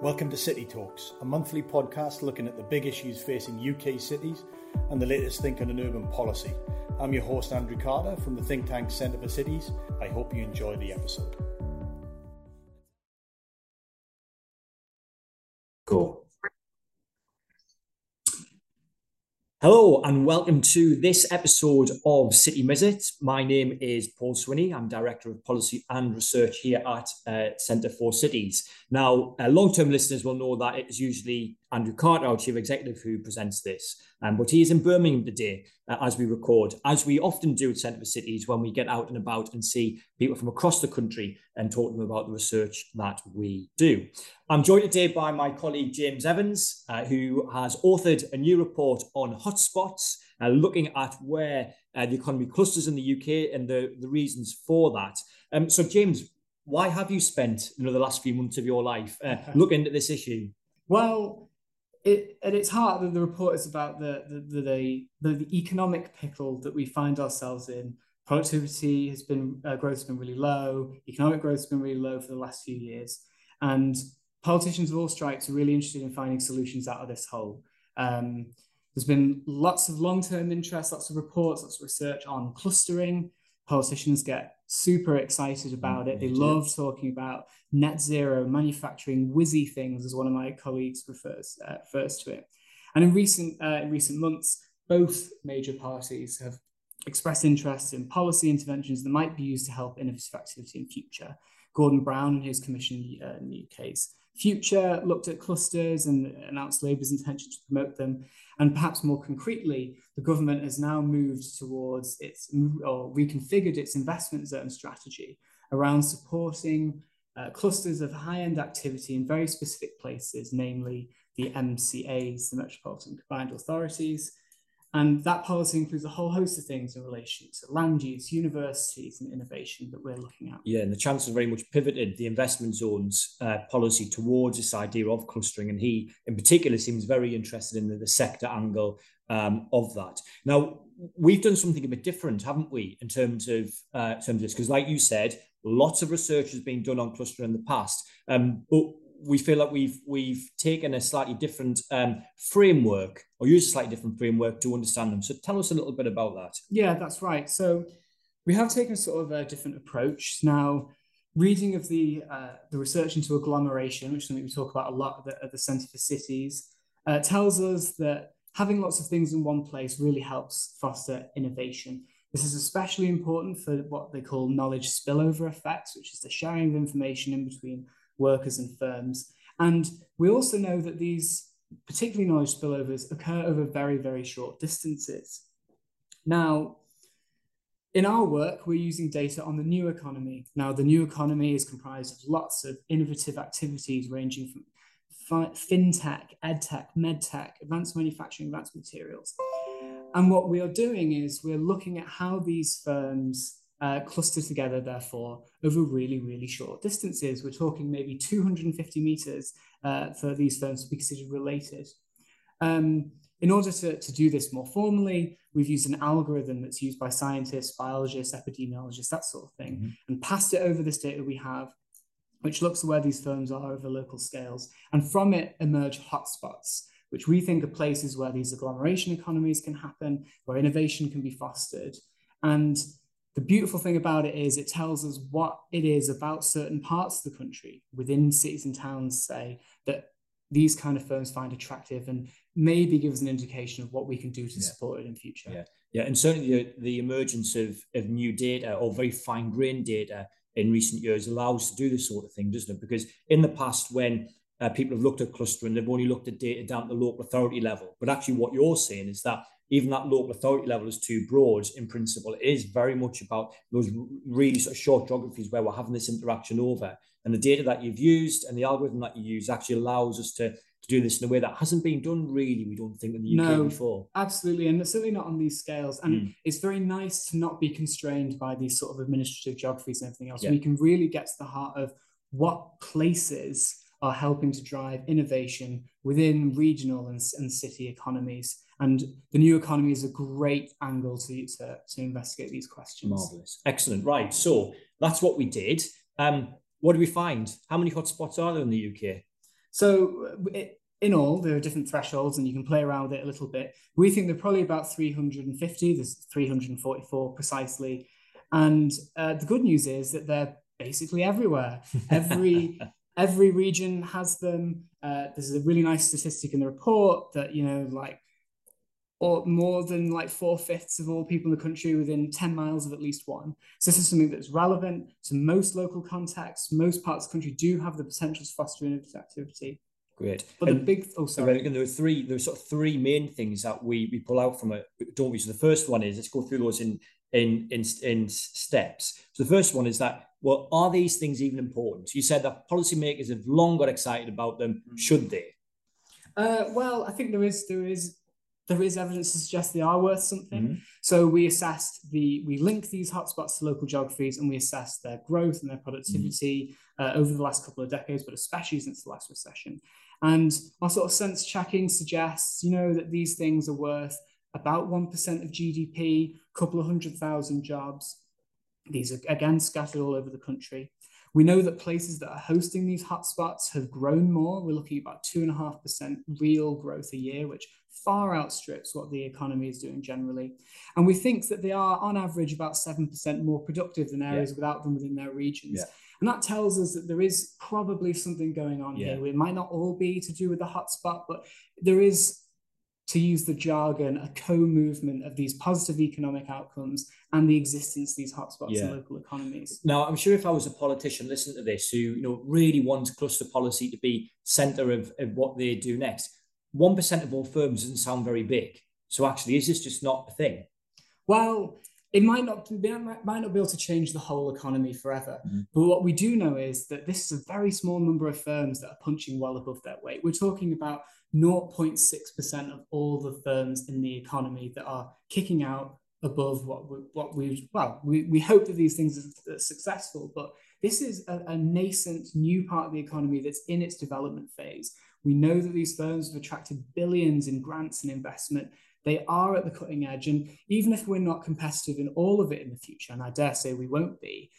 Welcome to City Talks, a monthly podcast looking at the big issues facing UK cities and the latest thinking on urban policy. I'm your host, Andrew Carter from the think tank Centre for Cities. I hope you enjoy the episode. Hello and welcome to this episode of City Minutes. My name is Paul Swinney. I'm Director of Policy and Research here at uh, Centre for Cities. Now, uh, long term listeners will know that it is usually Andrew Carter, our Chief Executive, who presents this. Um, but he is in Birmingham today uh, as we record, as we often do at Centre for Cities when we get out and about and see people from across the country and talk to them about the research that we do. I'm joined today by my colleague James Evans, uh, who has authored a new report on hotspots, uh, looking at where uh, the economy clusters in the UK and the, the reasons for that. Um, so, James, why have you spent you know, the last few months of your life uh, looking at this issue? Well, it, at its heart, the, the report is about the the, the the, the economic pickle that we find ourselves in. Productivity has been uh, growth has been really low. Economic growth has been really low for the last few years, and politicians of all stripes are really interested in finding solutions out of this hole. Um, there's been lots of long-term interest, lots of reports, lots of research on clustering. Politicians get super excited about it. They love talking about net zero, manufacturing whizzy things, as one of my colleagues refers, uh, refers to it. And in recent, uh, in recent months, both major parties have expressed interest in policy interventions that might be used to help innovative activity in future. Gordon Brown and his commission uh, in the UK's Future looked at clusters and announced Labour's intention to promote them. And perhaps more concretely, the government has now moved towards its or reconfigured its investment zone strategy around supporting uh, clusters of high end activity in very specific places, namely the MCAs, the Metropolitan Combined Authorities. And that policy includes a whole host of things in relation to land use, universities, and innovation that we're looking at. Yeah, and the Chancellor very much pivoted the investment zones uh, policy towards this idea of clustering. And he, in particular, seems very interested in the, the sector angle um, of that. Now, we've done something a bit different, haven't we, in terms of, uh, in terms of this? Because, like you said, Lots of research has been done on cluster in the past, um, but we feel like we've we've taken a slightly different um, framework or used a slightly different framework to understand them. So tell us a little bit about that. Yeah, that's right. So we have taken sort of a different approach now. Reading of the uh, the research into agglomeration, which is something we talk about a lot at the, at the Centre for Cities, uh, tells us that having lots of things in one place really helps foster innovation. This is especially important for what they call knowledge spillover effects, which is the sharing of information in between workers and firms. And we also know that these, particularly knowledge spillovers, occur over very, very short distances. Now, in our work, we're using data on the new economy. Now, the new economy is comprised of lots of innovative activities ranging from fintech, edtech, medtech, advanced manufacturing, advanced materials. And what we are doing is we're looking at how these firms uh, cluster together, therefore, over really, really short distances. We're talking maybe 250 meters uh, for these firms to be considered related. Um, in order to, to do this more formally, we've used an algorithm that's used by scientists, biologists, epidemiologists, that sort of thing, mm-hmm. and passed it over this data we have, which looks at where these firms are over local scales. And from it emerge hotspots which we think are places where these agglomeration economies can happen, where innovation can be fostered. And the beautiful thing about it is it tells us what it is about certain parts of the country, within cities and towns, say, that these kind of firms find attractive and maybe give us an indication of what we can do to yeah. support it in future. Yeah, yeah, and certainly the, the emergence of, of new data or very fine grained data in recent years allows to do this sort of thing, doesn't it? Because in the past, when uh, people have looked at clustering, they've only looked at data down to the local authority level. But actually, what you're saying is that even that local authority level is too broad in principle. It is very much about those really sort of short geographies where we're having this interaction over. And the data that you've used and the algorithm that you use actually allows us to, to do this in a way that hasn't been done really, we don't think, in the UK no, before. Absolutely. And certainly not on these scales. And mm. it's very nice to not be constrained by these sort of administrative geographies and everything else. Yeah. We can really get to the heart of what places are helping to drive innovation within regional and, and city economies. And the new economy is a great angle to, to, to investigate these questions. Marvelous. Excellent. Right. So that's what we did. Um, what do we find? How many hotspots are there in the UK? So it, in all, there are different thresholds, and you can play around with it a little bit. We think there are probably about 350. There's 344 precisely. And uh, the good news is that they're basically everywhere. Every every region has them. Uh, there's a really nice statistic in the report that you know, like, or more than like four fifths of all people in the country within 10 miles of at least one. So this is something that's relevant to most local contexts. Most parts of the country do have the potential to foster innovative activity. Great. But and the big oh sorry. And there are three there are sort of three main things that we we pull out from it, don't we? So the first one is let's go through those in in in in steps. So the first one is that well, are these things even important? You said that policymakers have long got excited about them. Mm. Should they? Uh, well, I think there is there is there is evidence to suggest they are worth something. Mm-hmm. So we assessed the we link these hotspots to local geographies and we assessed their growth and their productivity mm-hmm. uh, over the last couple of decades, but especially since the last recession. And our sort of sense checking suggests, you know, that these things are worth about 1% of GDP, a couple of hundred thousand jobs. These are again scattered all over the country. We know that places that are hosting these hotspots have grown more. We're looking at about 2.5% real growth a year, which far outstrips what the economy is doing generally. And we think that they are, on average, about 7% more productive than areas yeah. without them within their regions. Yeah. And that tells us that there is probably something going on yeah. here. It might not all be to do with the hotspot, but there is to use the jargon, a co-movement of these positive economic outcomes and the existence of these hotspots yeah. in local economies. Now, I'm sure if I was a politician listening to this who you know really wants cluster policy to be centre of, of what they do next, one percent of all firms doesn't sound very big. So actually, is this just not a thing? Well, it might not be, might not be able to change the whole economy forever. Mm-hmm. But what we do know is that this is a very small number of firms that are punching well above their weight. We're talking about 0.6% of all the firms in the economy that are kicking out above what we, what we well we, we hope that these things are successful but this is a, a nascent new part of the economy that's in its development phase we know that these firms have attracted billions in grants and investment they are at the cutting edge and even if we're not competitive in all of it in the future and i dare say we won't be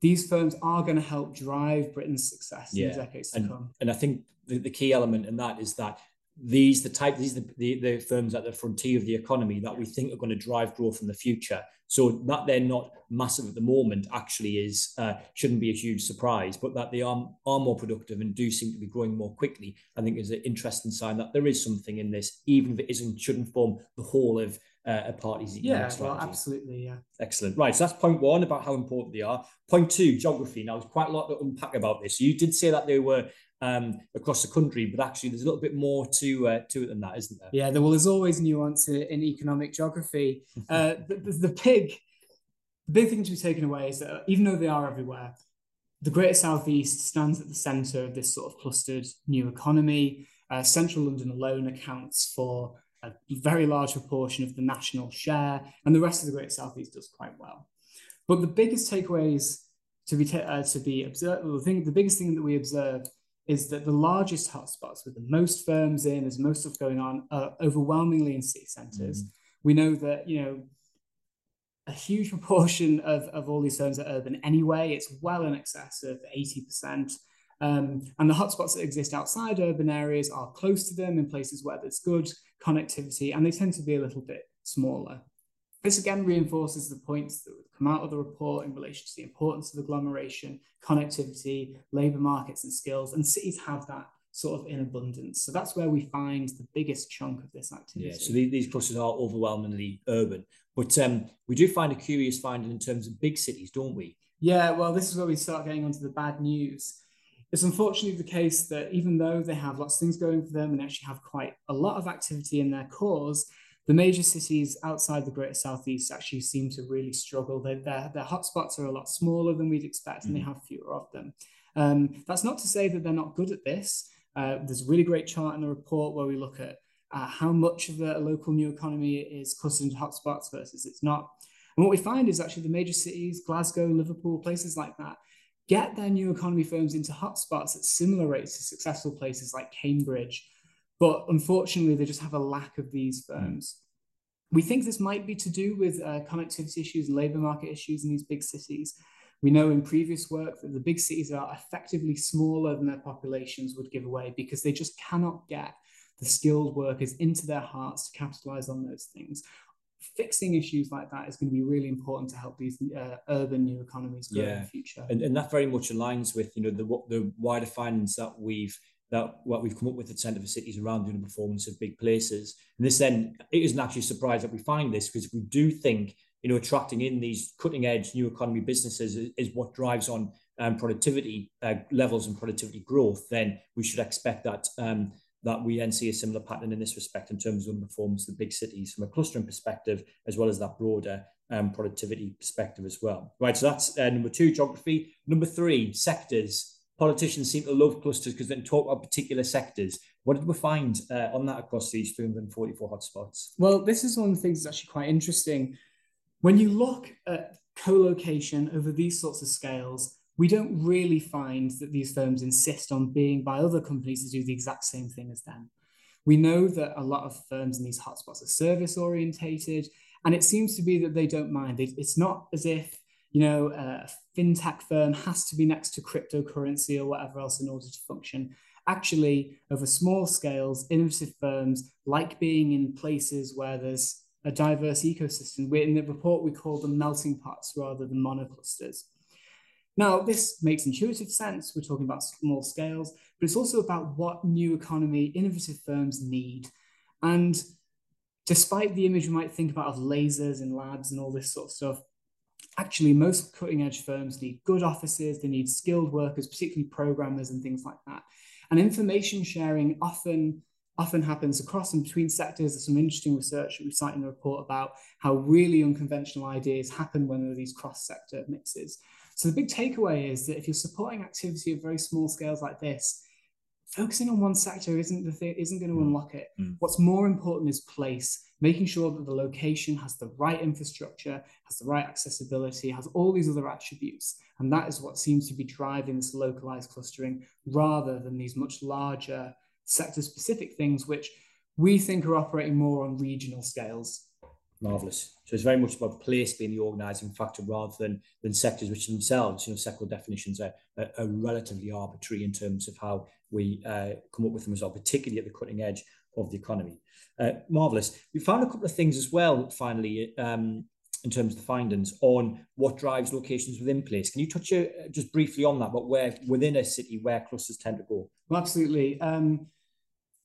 these firms are going to help drive britain's success yeah. in the decades and, to come and i think the, the key element in that is that these the type these the, the, the firms at the frontier of the economy that we think are going to drive growth in the future. So that they're not massive at the moment actually is uh, shouldn't be a huge surprise but that they are are more productive and do seem to be growing more quickly i think is an interesting sign that there is something in this even if it isn't shouldn't form the whole of uh, a party's yeah well absolutely yeah. Excellent. Right so that's point one about how important they are. Point two geography. Now there's quite a lot to unpack about this. You did say that they were um, across the country, but actually there's a little bit more to uh, to it than that, isn't there? Yeah, there, well, there's always nuance in, economic geography. Uh, the, the, the, big the big thing to be taken away is that even though they are everywhere, the Greater Southeast stands at the centre of this sort of clustered new economy. Uh, Central London alone accounts for a very large proportion of the national share, and the rest of the Greater Southeast does quite well. But the biggest takeaways to be ta- uh, to be observed, well, the thing, the biggest thing that we observed is that the largest hotspots with the most firms in, there's most stuff going on, are overwhelmingly in city centres. Mm. We know that, you know, a huge proportion of, of all these firms are urban anyway. It's well in excess of 80%. Um, and the hotspots that exist outside urban areas are close to them in places where there's good connectivity, and they tend to be a little bit smaller. This again reinforces the points that come out of the report in relation to the importance of agglomeration, connectivity, labour markets, and skills. And cities have that sort of in abundance. So that's where we find the biggest chunk of this activity. Yeah, so these clusters are overwhelmingly urban. But um, we do find a curious finding in terms of big cities, don't we? Yeah, well, this is where we start getting onto the bad news. It's unfortunately the case that even though they have lots of things going for them and actually have quite a lot of activity in their cores, the major cities outside the Greater Southeast actually seem to really struggle. Their, their, their hotspots are a lot smaller than we'd expect, and mm. they have fewer of them. Um, that's not to say that they're not good at this. Uh, there's a really great chart in the report where we look at uh, how much of the local new economy is clustered into hotspots versus it's not. And what we find is actually the major cities, Glasgow, Liverpool, places like that, get their new economy firms into hotspots at similar rates to successful places like Cambridge but unfortunately, they just have a lack of these firms. We think this might be to do with uh, connectivity issues and labor market issues in these big cities. We know in previous work that the big cities are effectively smaller than their populations would give away because they just cannot get the skilled workers into their hearts to capitalize on those things. Fixing issues like that is going to be really important to help these uh, urban new economies grow yeah. in the future. And, and that very much aligns with you know the the wider findings that we've that what we've come up with at Centre for Cities around the performance of big places. And this then it isn't actually a surprise that we find this because we do think you know attracting in these cutting edge new economy businesses is, is what drives on um, productivity uh, levels and productivity growth. Then we should expect that um, that we then see a similar pattern in this respect in terms of performance of the big cities from a clustering perspective, as well as that broader um, productivity perspective as well. Right, so that's uh, number two, geography. Number three, sectors. Politicians seem to love clusters because they talk about particular sectors. What did we find uh, on that across these 344 hotspots? Well, this is one of the things that's actually quite interesting. When you look at co-location over these sorts of scales, we don't really find that these firms insist on being by other companies to do the exact same thing as them. We know that a lot of firms in these hotspots are service orientated, and it seems to be that they don't mind. It's not as if you know a fintech firm has to be next to cryptocurrency or whatever else in order to function. Actually, over small scales, innovative firms like being in places where there's a diverse ecosystem. we in the report, we call them melting pots rather than monoclusters. Now, this makes intuitive sense. We're talking about small scales, but it's also about what new economy innovative firms need. And despite the image we might think about of lasers in labs and all this sort of stuff, actually most cutting edge firms need good offices, they need skilled workers, particularly programmers and things like that. And information sharing often often happens across and between sectors. There's some interesting research that we cite in the report about how really unconventional ideas happen when there are these cross-sector mixes. So the big takeaway is that if you're supporting activity of very small scales like this, focusing on one sector isn't the thing, isn't going to mm. unlock it. Mm. What's more important is place, making sure that the location has the right infrastructure, has the right accessibility, has all these other attributes. And that is what seems to be driving this localized clustering rather than these much larger sector specific things, which we think are operating more on regional scales. Marvelous. So it's very much about place being the organising factor rather than than sectors, which themselves, you know, sectoral definitions are, are, are relatively arbitrary in terms of how we uh, come up with them as well, particularly at the cutting edge of the economy. Uh, marvelous. We found a couple of things as well. Finally, um, in terms of the findings on what drives locations within place. Can you touch uh, just briefly on that? But where within a city where clusters tend to go? Well, absolutely. Um,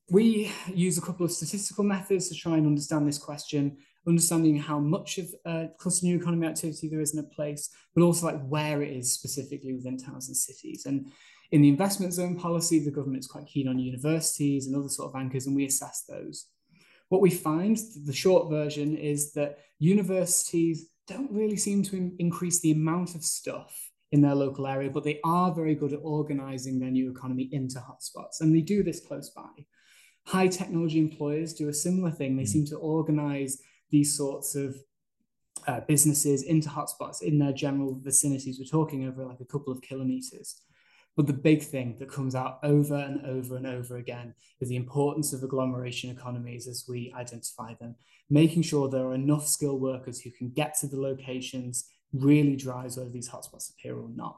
we use a couple of statistical methods to try and understand this question understanding how much of uh, cluster new economy activity there is in a place, but also like where it is specifically within towns and cities. And in the investment zone policy, the government is quite keen on universities and other sort of anchors, and we assess those. What we find, the short version, is that universities don't really seem to increase the amount of stuff in their local area, but they are very good at organizing their new economy into hotspots, and they do this close by. High technology employers do a similar thing. They mm. seem to organize these sorts of uh, businesses into hotspots in their general vicinities. We're talking over like a couple of kilometers. But the big thing that comes out over and over and over again is the importance of agglomeration economies as we identify them. Making sure there are enough skilled workers who can get to the locations really drives whether these hotspots appear or not.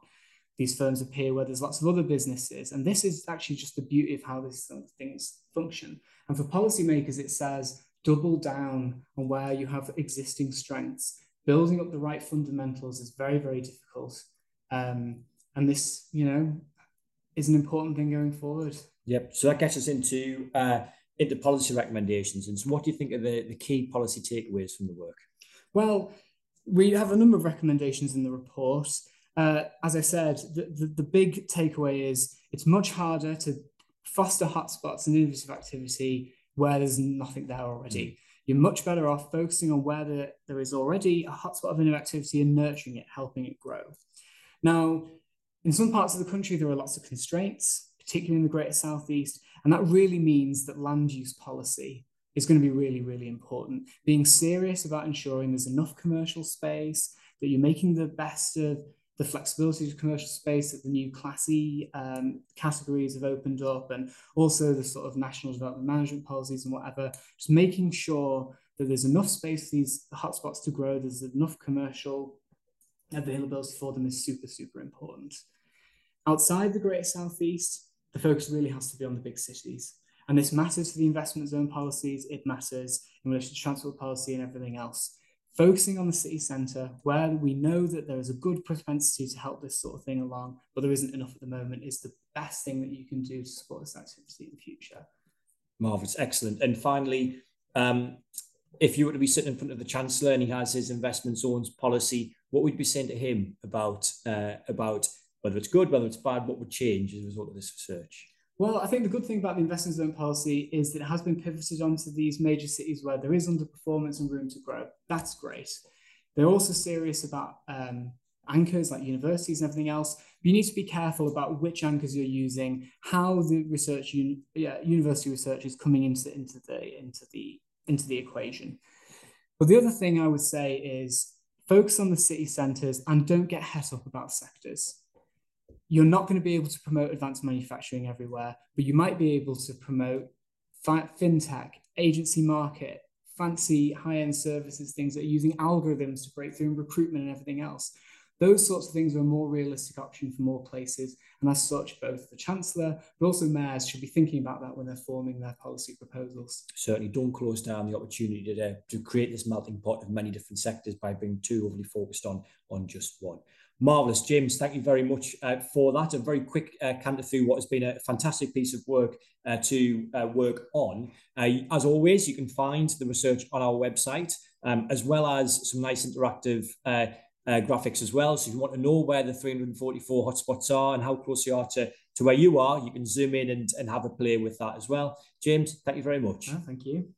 These firms appear where there's lots of other businesses. And this is actually just the beauty of how these things function. And for policymakers, it says double down on where you have existing strengths. Building up the right fundamentals is very, very difficult. Um, and this, you know, is an important thing going forward. Yep. So that gets us into uh, into policy recommendations. And so, what do you think are the, the key policy takeaways from the work? Well, we have a number of recommendations in the report. Uh, as I said, the, the, the, big takeaway is it's much harder to foster hotspots and innovative activity where there's nothing there already. Mm. You're much better off focusing on where the, there is already a hotspot of innovative activity and nurturing it, helping it grow. Now, in some parts of the country, there are lots of constraints, particularly in the Greater Southeast, and that really means that land use policy is going to be really, really important. Being serious about ensuring there's enough commercial space, that you're making the best of the flexibility of commercial space that the new classy um, categories have opened up, and also the sort of national development management policies and whatever, just making sure that there's enough space for these hotspots to grow, there's enough commercial availability for them is super, super important. Outside the Greater Southeast, the focus really has to be on the big cities. And this matters for the investment zone policies, it matters in relation to transport policy and everything else. Focusing on the city centre, where we know that there is a good propensity to help this sort of thing along, but there isn't enough at the moment, is the best thing that you can do to support this activity in the future. Marvellous, excellent. And finally, um, if you were to be sitting in front of the Chancellor and he has his investment zones policy, what would you be saying to him about uh, about whether it's good, whether it's bad, what would change as a result of this research? Well, I think the good thing about the investment zone policy is that it has been pivoted onto these major cities where there is underperformance and room to grow. That's great. They're also serious about um, anchors like universities and everything else. But you need to be careful about which anchors you're using, how the research un- yeah, university research is coming into into the into the into the equation. But the other thing I would say is focus on the city centres and don't get het up about sectors. You're not going to be able to promote advanced manufacturing everywhere, but you might be able to promote fintech, agency market, fancy high end services, things that are using algorithms to break through in recruitment and everything else. Those sorts of things are a more realistic option for more places. And as such, both the Chancellor, but also mayors should be thinking about that when they're forming their policy proposals. Certainly don't close down the opportunity to, to create this melting pot of many different sectors by being too overly focused on, on just one. Marvellous. James, thank you very much uh, for that. A very quick uh, canter through what has been a fantastic piece of work uh, to uh, work on. Uh, as always, you can find the research on our website, um, as well as some nice interactive uh, graphics as well. So if you want to know where the 344 hotspots are and how close you are to, to where you are, you can zoom in and, and have a play with that as well. James, thank you very much. Oh, thank you.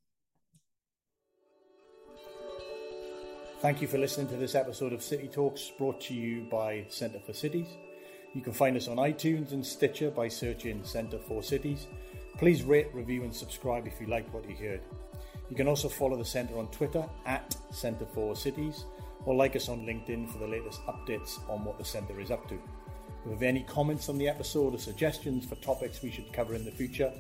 Thank you for listening to this episode of City Talks brought to you by Centre for Cities. You can find us on iTunes and Stitcher by searching Centre for Cities. Please rate, review, and subscribe if you like what you heard. You can also follow the Centre on Twitter at Centre for Cities or like us on LinkedIn for the latest updates on what the Centre is up to. If you have any comments on the episode or suggestions for topics we should cover in the future,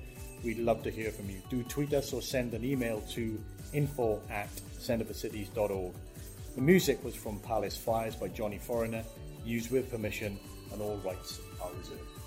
we'd love to hear from you. Do tweet us or send an email to info at centreforcities.org. The music was from Palace Fires by Johnny Foreigner, used with permission, and all rights are reserved.